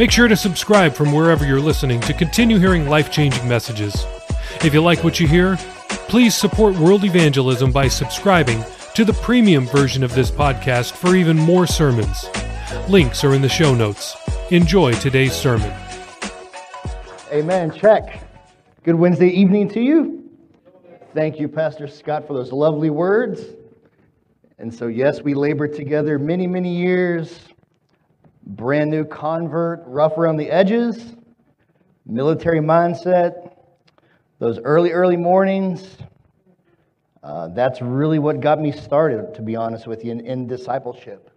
Make sure to subscribe from wherever you're listening to continue hearing life changing messages. If you like what you hear, please support world evangelism by subscribing to the premium version of this podcast for even more sermons. Links are in the show notes. Enjoy today's sermon. Amen. Check. Good Wednesday evening to you. Thank you, Pastor Scott, for those lovely words. And so, yes, we labored together many, many years. Brand new convert, rough around the edges, military mindset, those early, early mornings. Uh, that's really what got me started, to be honest with you, in, in discipleship.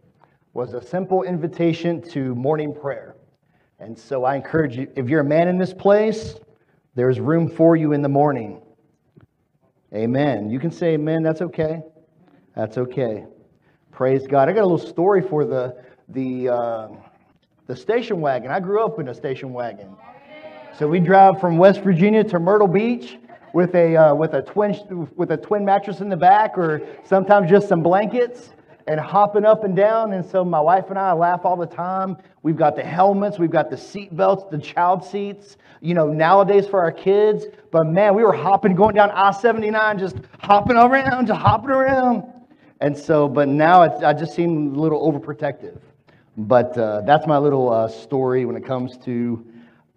Was a simple invitation to morning prayer. And so I encourage you, if you're a man in this place, there's room for you in the morning. Amen. You can say amen, that's okay. That's okay. Praise God. I got a little story for the the uh, the station wagon. I grew up in a station wagon. So we drive from West Virginia to Myrtle Beach with a uh, with a twin with a twin mattress in the back, or sometimes just some blankets, and hopping up and down. And so my wife and I laugh all the time. We've got the helmets, we've got the seat belts, the child seats. You know, nowadays for our kids. But man, we were hopping, going down I 79, just hopping around, just hopping around. And so, but now I just seem a little overprotective. But uh, that's my little uh, story when it comes to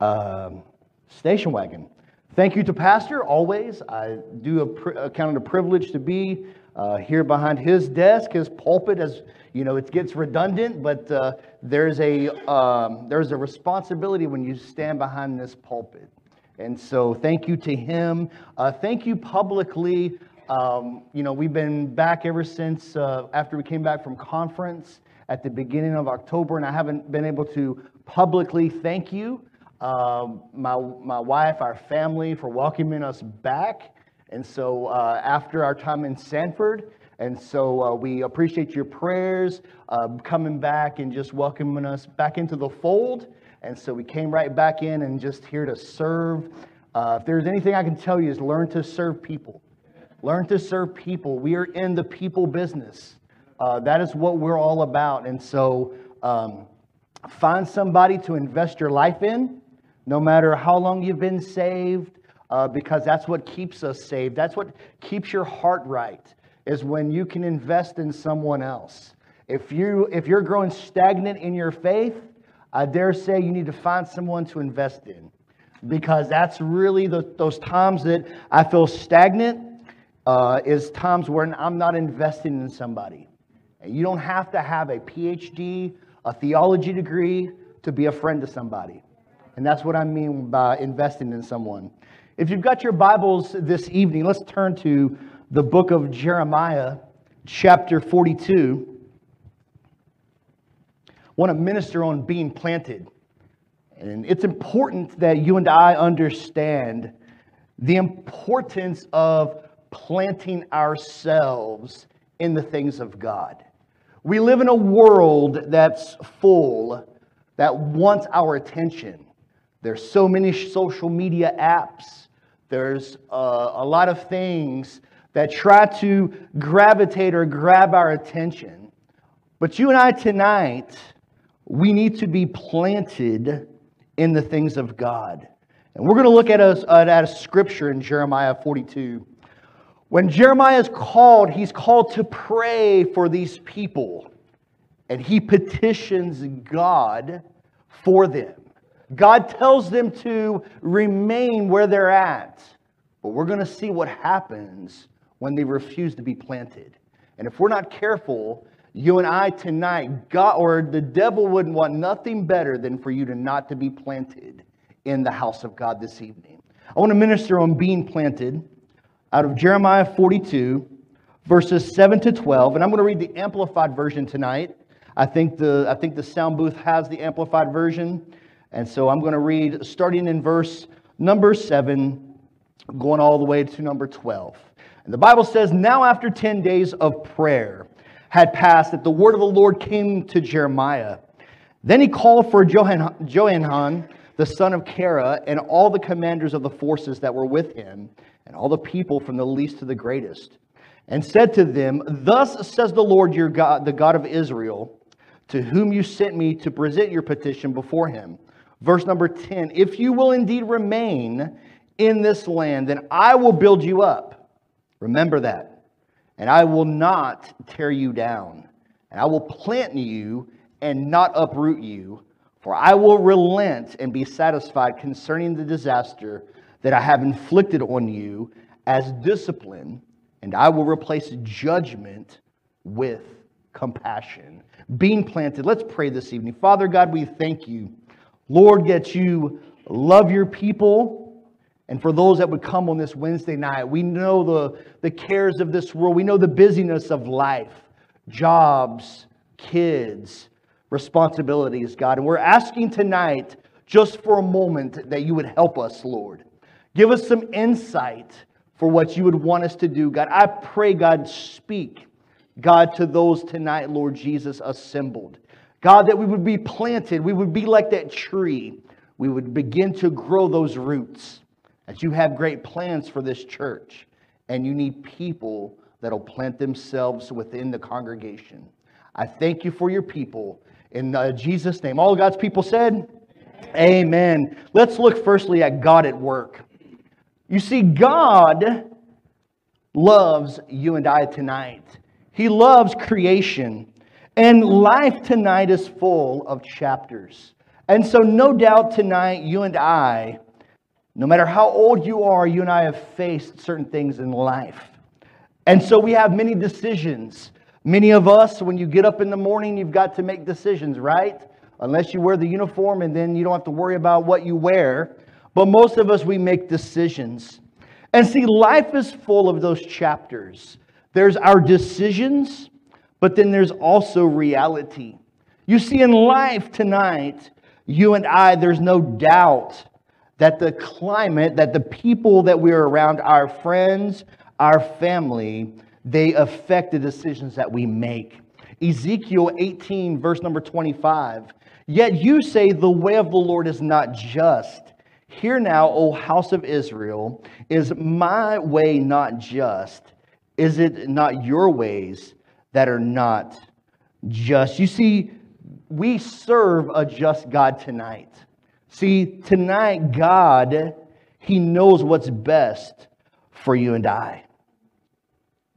um, station wagon. Thank you to Pastor, always. I do a, count it a privilege to be uh, here behind his desk, his pulpit, as you know, it gets redundant, but uh, there's, a, um, there's a responsibility when you stand behind this pulpit. And so thank you to him. Uh, thank you publicly um, you know, we've been back ever since uh, after we came back from conference at the beginning of October, and I haven't been able to publicly thank you, uh, my, my wife, our family, for welcoming us back. And so uh, after our time in Sanford, and so uh, we appreciate your prayers uh, coming back and just welcoming us back into the fold. And so we came right back in and just here to serve. Uh, if there's anything I can tell you is learn to serve people. Learn to serve people. We are in the people business. Uh, that is what we're all about. And so um, find somebody to invest your life in, no matter how long you've been saved, uh, because that's what keeps us saved. That's what keeps your heart right, is when you can invest in someone else. If, you, if you're growing stagnant in your faith, I dare say you need to find someone to invest in because that's really the, those times that I feel stagnant uh, is times when I'm not investing in somebody. And you don't have to have a PhD, a theology degree to be a friend to somebody. And that's what I mean by investing in someone. If you've got your Bibles this evening, let's turn to the book of Jeremiah, chapter 42. I want to minister on being planted. And it's important that you and I understand the importance of planting ourselves in the things of God. We live in a world that's full, that wants our attention. There's so many social media apps. There's uh, a lot of things that try to gravitate or grab our attention. But you and I tonight, we need to be planted in the things of God. And we're going to look at a, at a scripture in Jeremiah 42. When Jeremiah is called, he's called to pray for these people. And he petitions God for them. God tells them to remain where they're at. But we're going to see what happens when they refuse to be planted. And if we're not careful, you and I tonight, God or the devil wouldn't want nothing better than for you to not to be planted in the house of God this evening. I want to minister on being planted out of Jeremiah 42, verses 7 to 12. And I'm going to read the Amplified Version tonight. I think the, I think the sound booth has the Amplified Version. And so I'm going to read starting in verse number 7 going all the way to number 12. And the Bible says, Now after 10 days of prayer had passed, that the word of the Lord came to Jeremiah. Then he called for Johanan, the son of Kara, and all the commanders of the forces that were with him, and all the people from the least to the greatest, and said to them, Thus says the Lord your God, the God of Israel, to whom you sent me to present your petition before him. Verse number 10 If you will indeed remain in this land, then I will build you up. Remember that. And I will not tear you down. And I will plant you and not uproot you. For I will relent and be satisfied concerning the disaster that I have inflicted on you as discipline. And I will replace judgment with compassion. Being planted. Let's pray this evening. Father God, we thank you. Lord, that you love your people and for those that would come on this Wednesday night, we know the, the cares of this world. We know the busyness of life, jobs, kids, responsibilities, God. And we're asking tonight, just for a moment, that you would help us, Lord. Give us some insight for what you would want us to do, God. I pray, God, speak, God, to those tonight, Lord Jesus, assembled. God, that we would be planted, we would be like that tree. We would begin to grow those roots that you have great plans for this church, and you need people that'll plant themselves within the congregation. I thank you for your people. In uh, Jesus' name. All God's people said, Amen. Amen. Let's look firstly at God at work. You see, God loves you and I tonight. He loves creation. And life tonight is full of chapters. And so, no doubt tonight, you and I no matter how old you are, you and I have faced certain things in life. And so we have many decisions. Many of us, when you get up in the morning, you've got to make decisions, right? Unless you wear the uniform and then you don't have to worry about what you wear. But most of us, we make decisions. And see, life is full of those chapters. There's our decisions, but then there's also reality. You see, in life tonight, you and I, there's no doubt that the climate, that the people that we're around, our friends, our family, they affect the decisions that we make. Ezekiel 18, verse number 25. Yet you say, The way of the Lord is not just. Hear now, O house of Israel, is my way not just? Is it not your ways that are not just? You see, we serve a just God tonight. See, tonight, God, He knows what's best for you and I.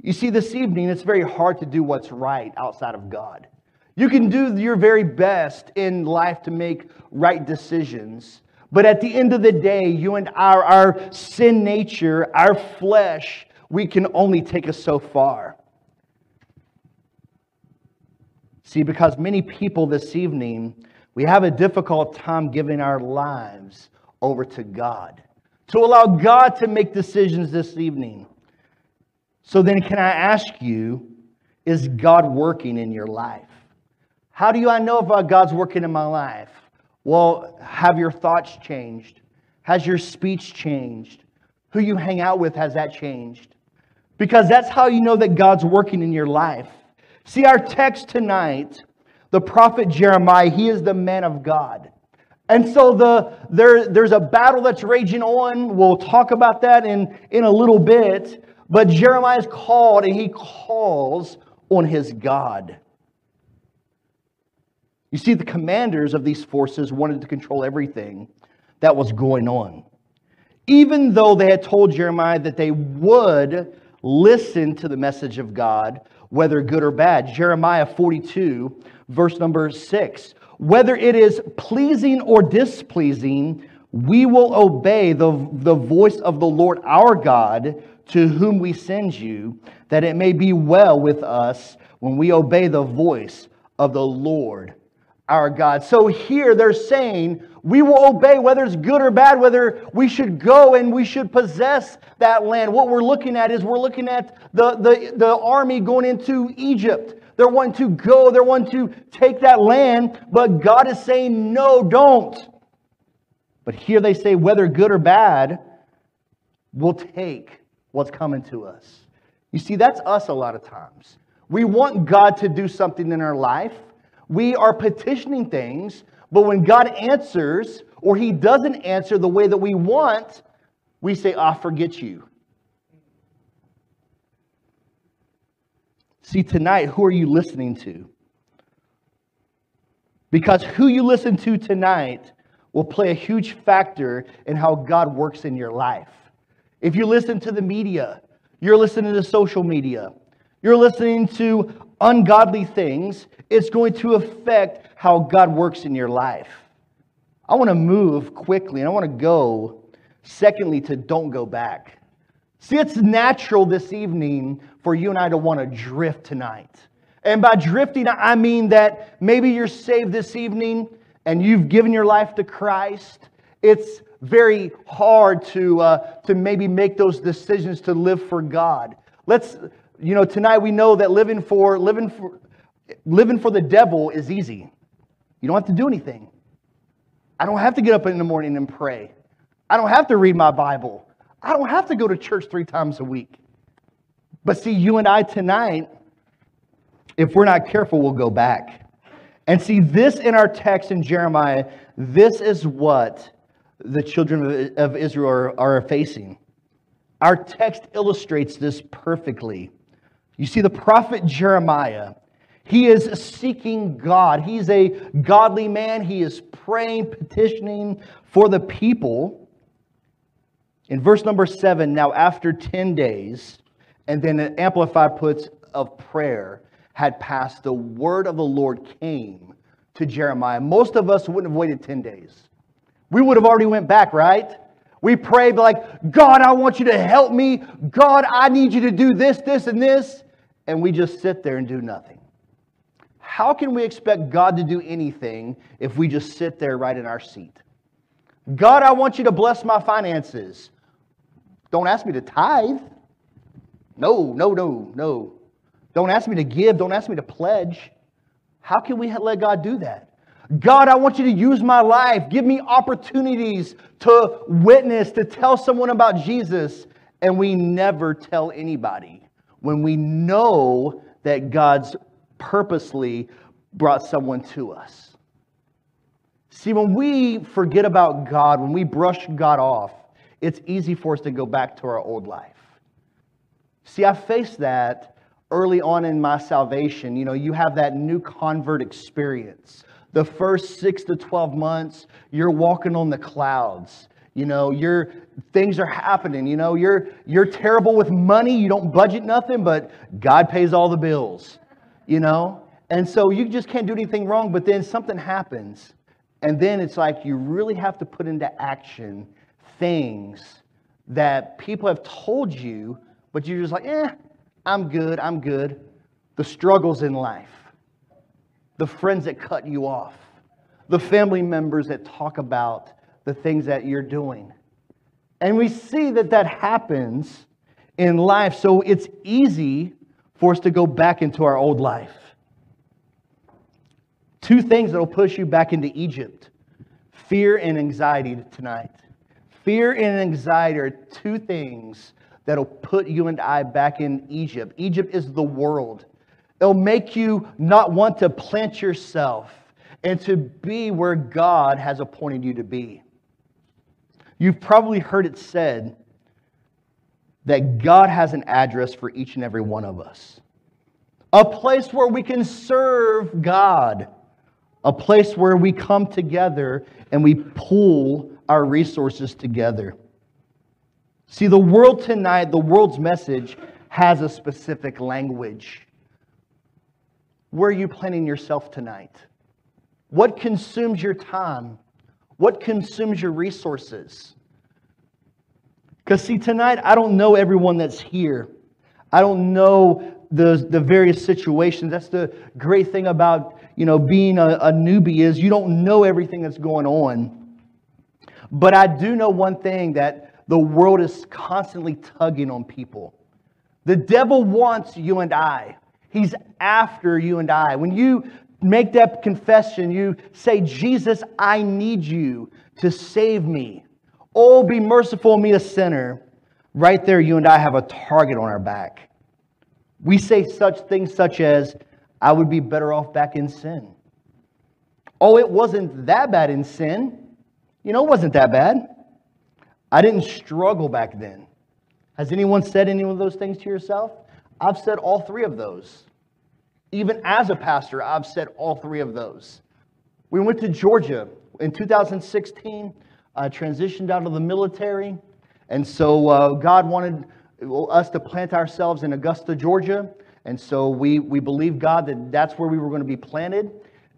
You see, this evening, it's very hard to do what's right outside of God. You can do your very best in life to make right decisions. But at the end of the day, you and our, our sin nature, our flesh, we can only take us so far. See, because many people this evening, we have a difficult time giving our lives over to God, to allow God to make decisions this evening. So then, can I ask you, is God working in your life? How do you I know if God's working in my life? Well, have your thoughts changed? Has your speech changed? Who you hang out with, has that changed? Because that's how you know that God's working in your life. See, our text tonight the prophet Jeremiah, he is the man of God. And so the, there, there's a battle that's raging on. We'll talk about that in, in a little bit. But Jeremiah is called and he calls on his God. You see, the commanders of these forces wanted to control everything that was going on. Even though they had told Jeremiah that they would listen to the message of God, whether good or bad. Jeremiah 42, verse number 6. Whether it is pleasing or displeasing, we will obey the, the voice of the Lord our God, to whom we send you, that it may be well with us when we obey the voice of the Lord our God. So here they're saying, we will obey whether it's good or bad, whether we should go and we should possess that land. What we're looking at is we're looking at the, the, the army going into Egypt. They're wanting to go, they're wanting to take that land, but God is saying, no, don't. But here they say, whether good or bad, will take what's coming to us. You see, that's us a lot of times. We want God to do something in our life. We are petitioning things, but when God answers or He doesn't answer the way that we want, we say, I ah, forget you. See, tonight, who are you listening to? Because who you listen to tonight will play a huge factor in how God works in your life. If you listen to the media, you're listening to social media, you're listening to ungodly things, it's going to affect how God works in your life. I want to move quickly and I want to go, secondly, to don't go back. See, it's natural this evening for you and I to want to drift tonight. And by drifting, I mean that maybe you're saved this evening and you've given your life to Christ. It's very hard to, uh, to maybe make those decisions to live for God. Let's, you know, tonight we know that living for, living for, living for the devil is easy. You don't have to do anything. I don't have to get up in the morning and pray. I don't have to read my Bible. I don't have to go to church three times a week. But see, you and I tonight, if we're not careful, we'll go back. And see, this in our text in Jeremiah, this is what the children of Israel are, facing. Our text illustrates this perfectly. You see, the prophet Jeremiah, he is seeking God. He's a godly man. He is praying, petitioning for the people. In verse number seven, now after 10 days, and then amplified puts of prayer had passed, the word of the Lord came to Jeremiah. Most of us wouldn't have waited 10 days. We would have already went back, right? We prayed like, God, I want you to help me. God, I need you to do this, this, and this. And we just sit there and do nothing. How can we expect God to do anything if we just sit there right in our seat? God, I want you to bless my finances. Don't ask me to tithe. No, no, no, no. Don't ask me to give. Don't ask me to pledge. How can we let God do that? God, I want you to use my life. Give me opportunities to witness, to tell someone about Jesus. And we never tell anybody when we know that God's purposely brought someone to us. See, when we forget about God, when we brush God off, it's easy for us to go back to our old life. See, I faced that early on in my salvation. You know, you have that new convert experience. The first six to 12 months, you're walking on the clouds. You know, you're, things are happening. You know, you're, you're terrible with money. You don't budget nothing, but God pays all the bills. You know? And so you just can't do anything wrong, but then something happens. And then it's like you really have to put into action things that people have told you but you're just like, eh, I'm good, I'm good. The struggles in life, the friends that cut you off, the family members that talk about the things that you're doing. And we see that that happens in life, so it's easy for us to go back into our old life. Two things that will push you back into Egypt fear and anxiety tonight. Fear and anxiety are two things that'll put you and I back in Egypt. Egypt is the world. It'll make you not want to plant yourself and to be where God has appointed you to be. You've probably heard it said that God has an address for each and every one of us. A place where we can serve God. A place where we come together and we pool our resources together. See, the world tonight, the world's message has a specific language. Where are you planning yourself tonight? What consumes your time? What consumes your resources? Because, see, tonight, I don't know everyone that's here. I don't know the, the various situations. That's the great thing about, you know, being a, a newbie is you don't know everything that's going on. But I do know one thing that the world is constantly tugging on people. The devil wants you and I. He's after you and I. When you make that confession, you say, Jesus, I need you to save me. Oh, be merciful me, a sinner. right there, you and I have a target on our back. We say such things such as, I would be better off back in sin. Oh, it wasn't that bad in sin. You know, it wasn't that bad. I didn't struggle back then. Has anyone said any of those things to yourself? I've said all three of those. Even as a pastor, I've said all three of those. We went to Georgia in 2016, I transitioned out of the military, and so uh, God wanted us to plant ourselves in Augusta, Georgia. And so we, we believed God that that's where we were going to be planted.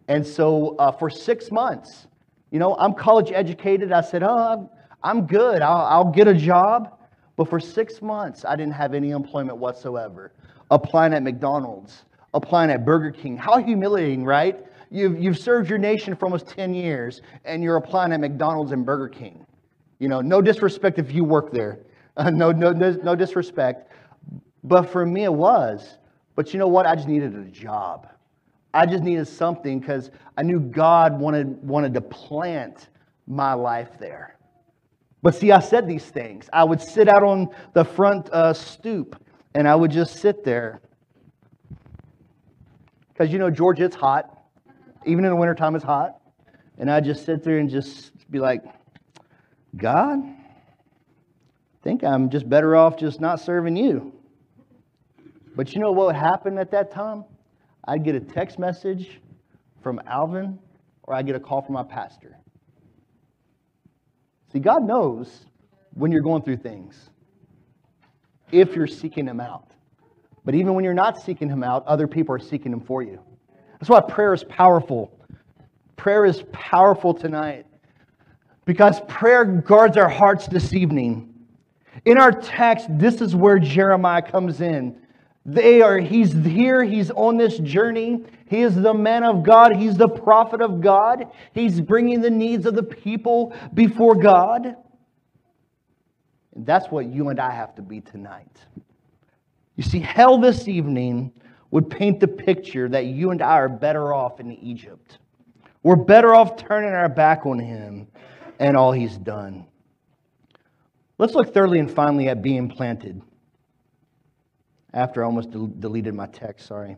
And so uh, for six months, you know, I'm college educated. I said, oh, I'm good. I'll, I'll get a job. But for six months, I didn't have any employment whatsoever. Applying at McDonald's, applying at Burger King. How humiliating, right? You've, you've served your nation for almost 10 years and you're applying at McDonald's and Burger King. You know, no disrespect if you work there. Uh, no, no, no disrespect. But for me, it was. But you know what? I just needed a job. I just needed something because I knew God wanted, wanted to plant my life there. But see, I said these things. I would sit out on the front uh, stoop and I would just sit there. Because you know, Georgia, it's hot. Even in the wintertime, it's hot. And I'd just sit there and just be like, God, I think I'm just better off just not serving you. But you know what happened at that time? I'd get a text message from Alvin or I'd get a call from my pastor. See, God knows when you're going through things, if you're seeking Him out. But even when you're not seeking Him out, other people are seeking Him for you. That's why prayer is powerful. Prayer is powerful tonight because prayer guards our hearts this evening. In our text, this is where Jeremiah comes in. They are, he's here, he's on this journey. He is the man of God, he's the prophet of God. He's bringing the needs of the people before God. And that's what you and I have to be tonight. You see, hell this evening would paint the picture that you and I are better off in Egypt. We're better off turning our back on him and all he's done. Let's look thirdly and finally at being planted. After I almost del- deleted my text, sorry.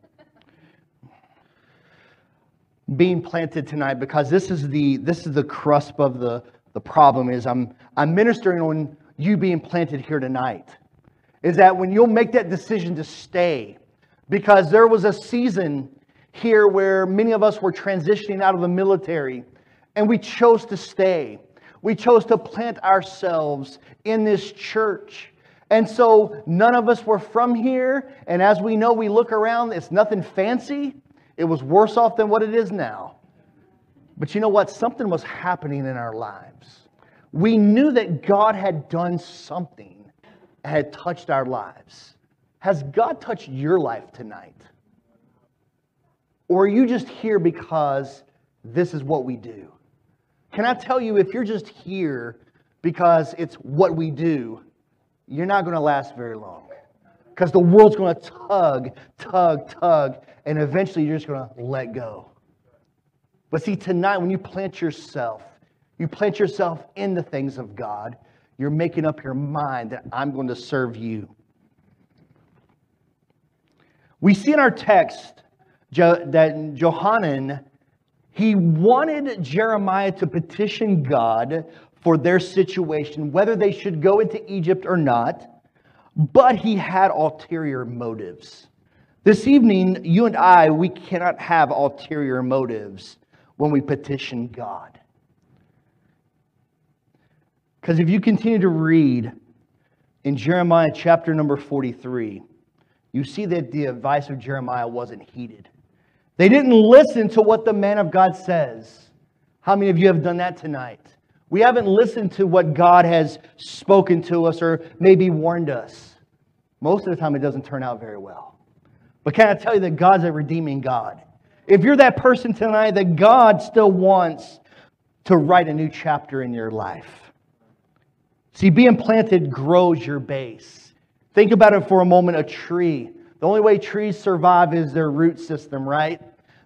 Being planted tonight because this is the this is the crusp of the, the problem is I'm I'm ministering on you being planted here tonight. Is that when you'll make that decision to stay, because there was a season here where many of us were transitioning out of the military and we chose to stay. We chose to plant ourselves in this church. And so none of us were from here. And as we know, we look around, it's nothing fancy. It was worse off than what it is now. But you know what? Something was happening in our lives. We knew that God had done something, had touched our lives. Has God touched your life tonight? Or are you just here because this is what we do? Can I tell you, if you're just here because it's what we do, you're not going to last very long. Because the world's going to tug, tug, tug, and eventually you're just going to let go. But see, tonight, when you plant yourself, you plant yourself in the things of God, you're making up your mind that I'm going to serve you. We see in our text that Johanan, he wanted Jeremiah to petition God for their situation, whether they should go into Egypt or not, but he had ulterior motives. This evening, you and I, we cannot have ulterior motives when we petition God. Because if you continue to read in Jeremiah chapter number 43, you see that the advice of Jeremiah wasn't heeded. They didn't listen to what the man of God says. How many of you have done that tonight? We haven't listened to what God has spoken to us or maybe warned us. Most of the time, it doesn't turn out very well. But can I tell you that God's a redeeming God? If you're that person tonight, that God still wants to write a new chapter in your life. See, being planted grows your base. Think about it for a moment a tree. The only way trees survive is their root system, right?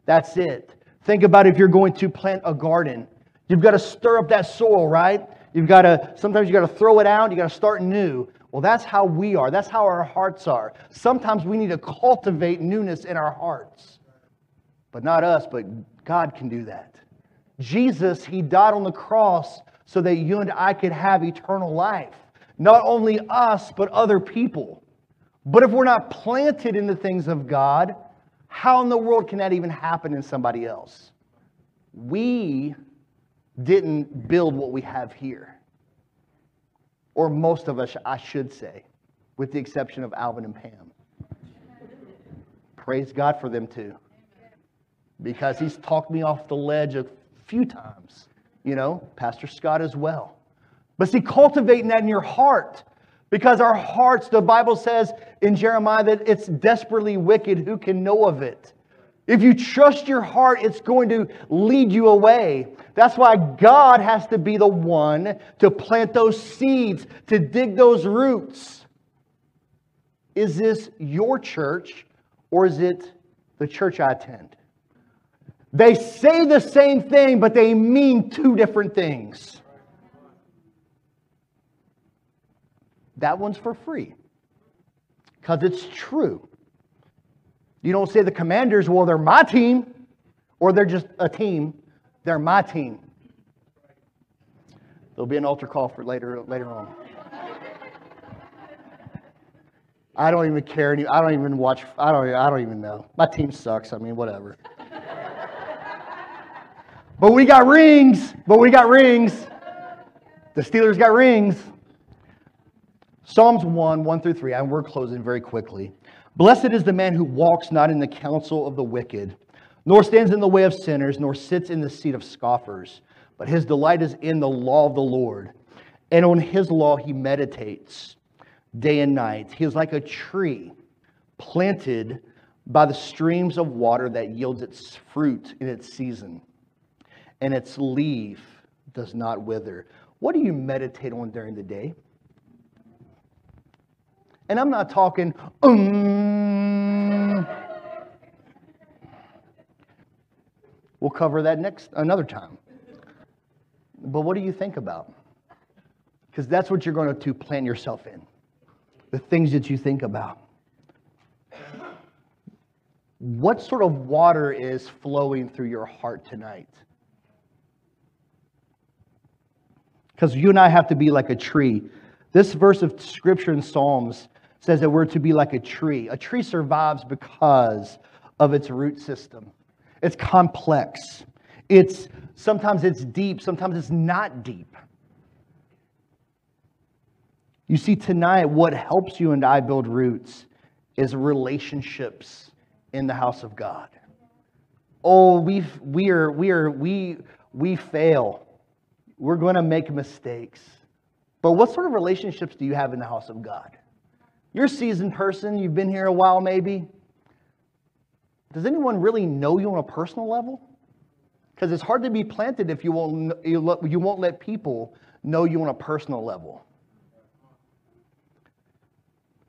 That's it. Think about if you're going to plant a garden. You've got to stir up that soil, right? You've got to, sometimes you've got to throw it out, you got to start new. Well, Well, that's how we are. That's how our hearts are. Sometimes we need to cultivate newness in our hearts. But not us, but God can do that. Jesus, He died on the cross so that you and I could have eternal life. Not only us, but other people. But if we're not planted in the things of God, how in the world can that even happen in somebody else? We didn't build what we have here. Or most of us, I should say, with the exception of Alvin and Pam. Praise God for them too. Because he's talked me off the ledge a few times. You know, Pastor Scott as well. But see, cultivating that in your heart. Because our hearts, the Bible says in Jeremiah that it's desperately wicked. Who can know of it? If you trust your heart, it's going to lead you away. That's why God has to be the one to plant those seeds, to dig those roots. Is this your church or is it the church I attend? They say the same thing, but they mean two different things. That one's for free because it's true. You don't say the commanders, well, they're my team, or they're just a team. They're my team. There'll be an altar call for later, later on. I don't even care. I don't even watch. I don't. I don't even know. My team sucks. I mean, whatever. but we got rings. But we got rings. The Steelers got rings. Psalms 1, 1 through 3, and we're closing very quickly. Blessed is the man who walks not in the counsel of the wicked, nor stands in the way of sinners, nor sits in the seat of scoffers, but his delight is in the law of the Lord. And on his law he meditates day and night. He is like a tree planted by the streams of water that yields its fruit in its season, and its leaf does not wither. What do you meditate on during the day? And I'm not talking, um. We'll cover that next another time. But what do you think about? Because that's what you're going to plant yourself in. The things that you think about. What sort of water is flowing through your heart tonight? Because you and I have to be like a tree. This verse of scripture in Psalms says that we're to be like a tree. A tree survives because of its root system. It's complex. It's sometimes it's deep, sometimes it's not deep. You see, tonight, what helps you and I build roots is relationships in the house of God. Oh, we we are we are we we fail. We're going to make mistakes. But what sort of relationships do you have in the house of God? You're a seasoned person, you've been here a while maybe. Does anyone really know you on a personal level? Because it's hard to be planted if you won't, you won't let people know you on a personal level.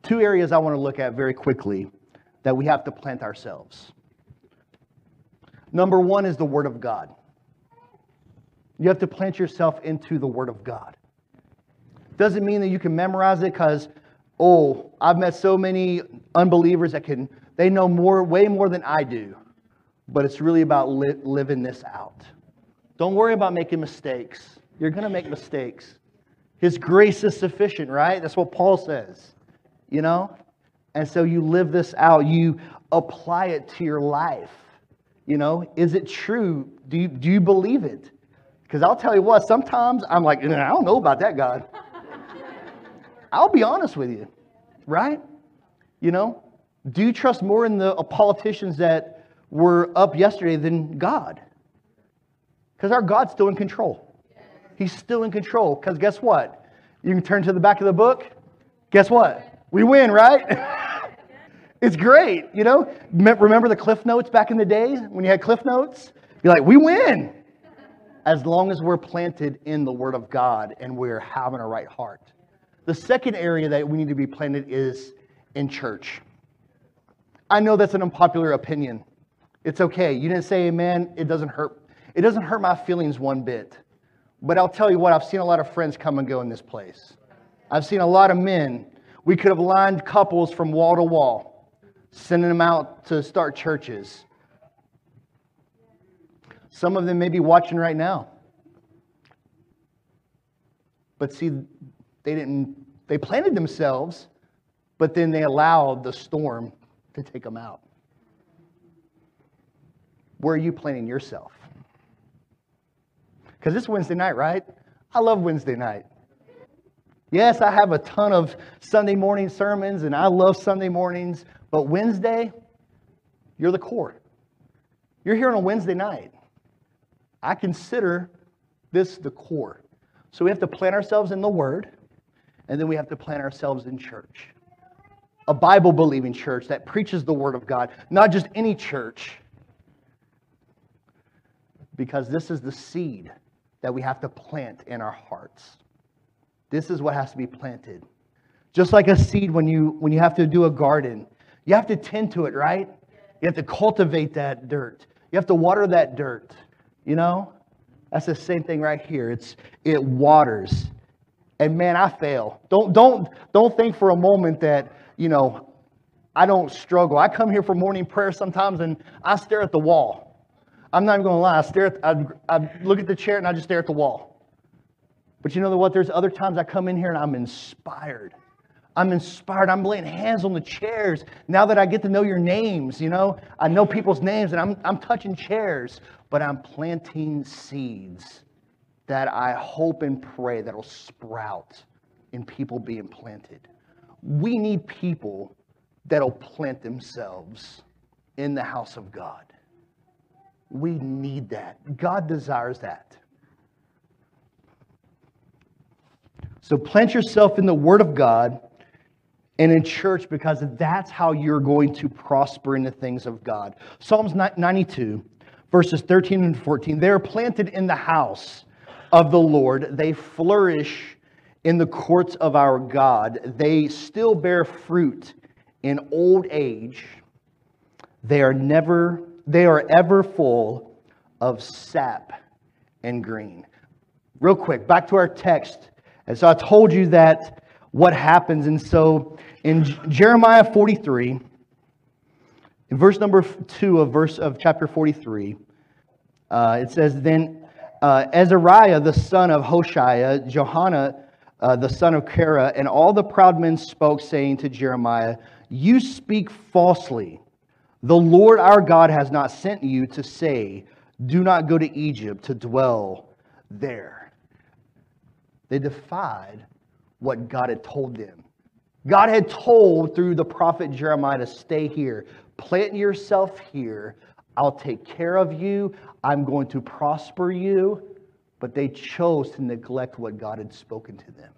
Two areas I want to look at very quickly that we have to plant ourselves. Number one is the Word of God. You have to plant yourself into the Word of God. Doesn't mean that you can memorize it because Oh, I've met so many unbelievers that can, they know more, way more than I do. But it's really about li- living this out. Don't worry about making mistakes. You're going to make mistakes. His grace is sufficient, right? That's what Paul says, you know? And so you live this out, you apply it to your life. You know, is it true? Do you, do you believe it? Because I'll tell you what, sometimes I'm like, I don't know about that, God. I'll be honest with you, right? You know, do you trust more in the politicians that were up yesterday than God? Because our God's still in control. He's still in control. Because guess what? You can turn to the back of the book. Guess what? We win, right? it's great. You know, remember the Cliff Notes back in the day when you had Cliff Notes? You're like, we win. As long as we're planted in the Word of God and we're having a right heart. The second area that we need to be planted is in church. I know that's an unpopular opinion. It's okay. You didn't say amen. It doesn't hurt. It doesn't hurt my feelings one bit. But I'll tell you what, I've seen a lot of friends come and go in this place. I've seen a lot of men We could have lined couples from wall to wall, sending them out to start churches. Some of them may be watching right now. But see, they didn't, they planted themselves, but then they allowed the storm to take them out. Where are you planting yourself? Because it's Wednesday night, right? I love Wednesday night. Yes, I have a ton of Sunday morning sermons and I love Sunday mornings, but Wednesday, you're the core. You're here on a Wednesday night. I consider this the core. So we have to plant ourselves in the Word, and then we have to plant ourselves in church. A Bible believing church that preaches the Word of God, not just any church, because this is the seed that we have to plant in our hearts. This is what has to be planted. Just like a seed when you when you have to do a garden, you have to tend to it, right? You have to cultivate that dirt. You have to water that dirt. You know? That's the same thing right here. It's it waters. And man, I fail. Don't don't don't think for a moment that, you know, I don't struggle. I come here for morning prayer sometimes and I stare at the wall. I'm not even going to lie. I stare at, I, I look at the chair and I just stare at the wall. But you know what? There's other times I come in here and I'm inspired. I'm inspired. I'm laying hands on the chairs now that I get to know your names. You know, I know people's names and I'm, I'm touching chairs, but I'm planting seeds that I hope and pray that'll sprout in people being planted. We need people that'll plant themselves in the house of God. We need that. God desires that. So plant yourself in the Word of God and in church because that's how you're going to prosper in the things of God. Psalms 92, verses 13 and 14. They are planted in the house of the Lord, they flourish in the courts of our God, they still bear fruit in old age. They are never they are ever full of sap and green. Real quick, back to our text. And so I told you that what happens. And so in Jeremiah 43, in verse number 2 of verse of chapter 43, uh, it says, Then uh, Azariah, the son of Hoshea, Johanan, uh, the son of Kara, and all the proud men spoke, saying to Jeremiah, You speak falsely. The Lord our God has not sent you to say, Do not go to Egypt to dwell there. They defied what God had told them. God had told through the prophet Jeremiah to stay here, plant yourself here. I'll take care of you. I'm going to prosper you. But they chose to neglect what God had spoken to them.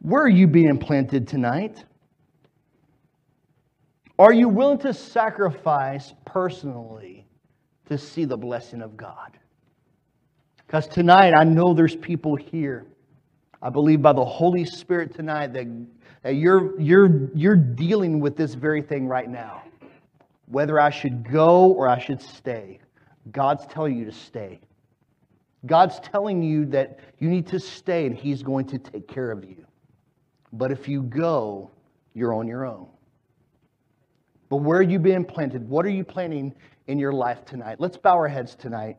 Where are you being planted tonight? Are you willing to sacrifice personally to see the blessing of God? Because tonight, I know there's people here. I believe by the Holy Spirit tonight that, that you're, you're, you're dealing with this very thing right now. Whether I should go or I should stay, God's telling you to stay. God's telling you that you need to stay and He's going to take care of you. But if you go, you're on your own. But where are you being planted? What are you planting in your life tonight? Let's bow our heads tonight.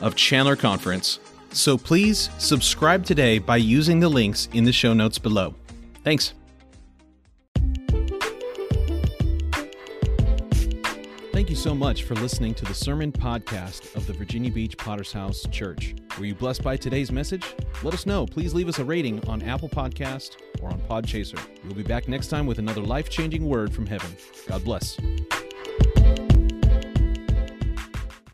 of Chandler Conference. So please subscribe today by using the links in the show notes below. Thanks. Thank you so much for listening to the sermon podcast of the Virginia Beach Potter's House Church. Were you blessed by today's message? Let us know. Please leave us a rating on Apple Podcast or on Podchaser. We'll be back next time with another life-changing word from heaven. God bless.